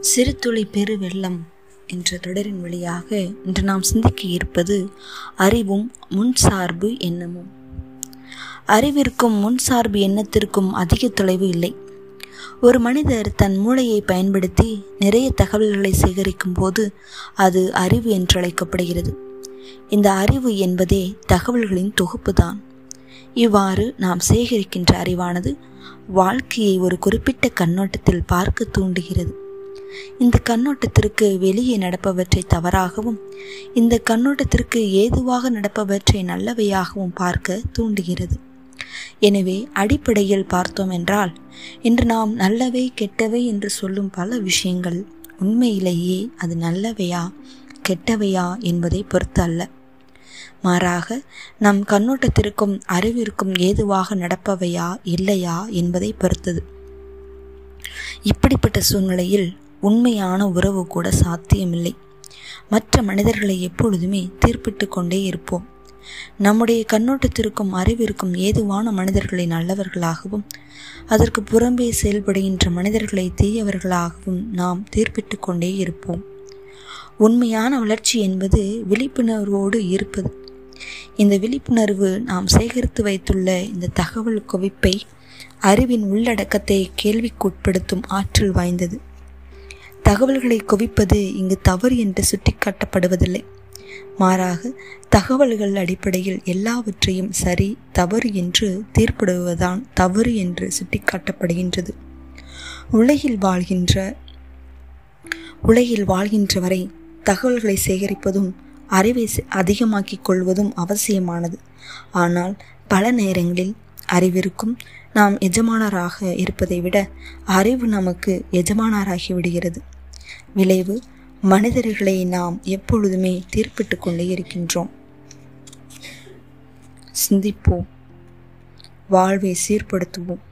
சிறுதுளி பெருவெள்ளம் என்ற தொடரின் வழியாக இன்று நாம் சிந்திக்க இருப்பது அறிவும் முன்சார்பு எண்ணமும். அறிவிற்கும் முன்சார்பு எண்ணத்திற்கும் அதிக தொலைவு இல்லை. ஒரு மனிதர் தன் மூளையை பயன்படுத்தி நிறைய தகவல்களை சேகரிக்கும் போது அது அறிவு என்று அழைக்கப்படுகிறது இந்த அறிவு என்பதே தகவல்களின் தொகுப்பு தான் இவ்வாறு நாம் சேகரிக்கின்ற அறிவானது வாழ்க்கையை ஒரு குறிப்பிட்ட கண்ணோட்டத்தில் பார்க்க தூண்டுகிறது. இந்த கண்ணோட்டத்திற்கு வெளியே நடப்பவற்றை தவறாகவும் இந்த கண்ணோட்டத்திற்கு ஏதுவாக நடப்பவற்றை நல்லவையாகவும் பார்க்க தூண்டுகிறது. எனவே அடிப்படையில் பார்த்தோம் என்றால் இன்று நாம் நல்லவை கெட்டவை என்று சொல்லும் பல விஷயங்கள் உண்மையிலேயே அது நல்லவையா கெட்டவையா என்பதை பொறுத்து அல்ல. மாறாக நம் கண்ணோட்டத்திற்கும் அறிவிற்கும் ஏதுவாக நடப்பவையா இல்லையா என்பதை பொறுத்தது. இப்படிப்பட்ட சூழ்நிலையில் உண்மையான உறவு கூட சாத்தியமில்லை. மற்ற மனிதர்களை எப்பொழுதுமே தீர்ப்பிட்டு கொண்டே இருப்போம். நம்முடைய கண்ணோட்டத்திற்கும் அறிவிற்கும் ஏதுவான மனிதர்களை நல்லவர்களாகவும் அதற்கு புறம்பே செயல்படுகின்ற மனிதர்களை தீயவர்களாகவும் நாம் தீர்ப்பிட்டு கொண்டே இருப்போம். உண்மையான வளர்ச்சி என்பது விழிப்புணர்வோடு இருப்பது. இந்த விழிப்புணர்வு நாம் சேகரித்து வைத்துள்ள இந்த தகவல் குவிப்பை அறிவின் உள்ளடக்கத்தை கேள்விக்குட்படுத்தும் ஆற்றல் வாய்ந்தது. தகவல்களை குவிப்பது இங்கு தவறு என்று சுட்டிக்காட்டப்படுவதில்லை. மாறாக தகவல்கள் அடிப்படையில் எல்லாவற்றையும் சரி தவறு என்று தீர்ப்பிடுவதுதான் தவறு என்று சுட்டிக்காட்டப்படுகின்றது. உலகில் வாழ்கின்ற உலகில் வாழ்கின்ற வரை தகவல்களை சேகரிப்பதும் அறிவை அதிகமாக்கிக் கொள்வதும் அவசியமானது. ஆனால் பல நேரங்களில் அறிவிற்கும் நாம் எஜமானராக இருப்பதை விட அறிவு நமக்கு எஜமானராகி விடுகிறது விளைவு மனிதர்களை நாம் எப்பொழுதுமே தீர்ப்பிட்டு கொண்டே இருக்கின்றோம். சிந்திப்போம். வாழ்வை சீர்படுத்துவோம்.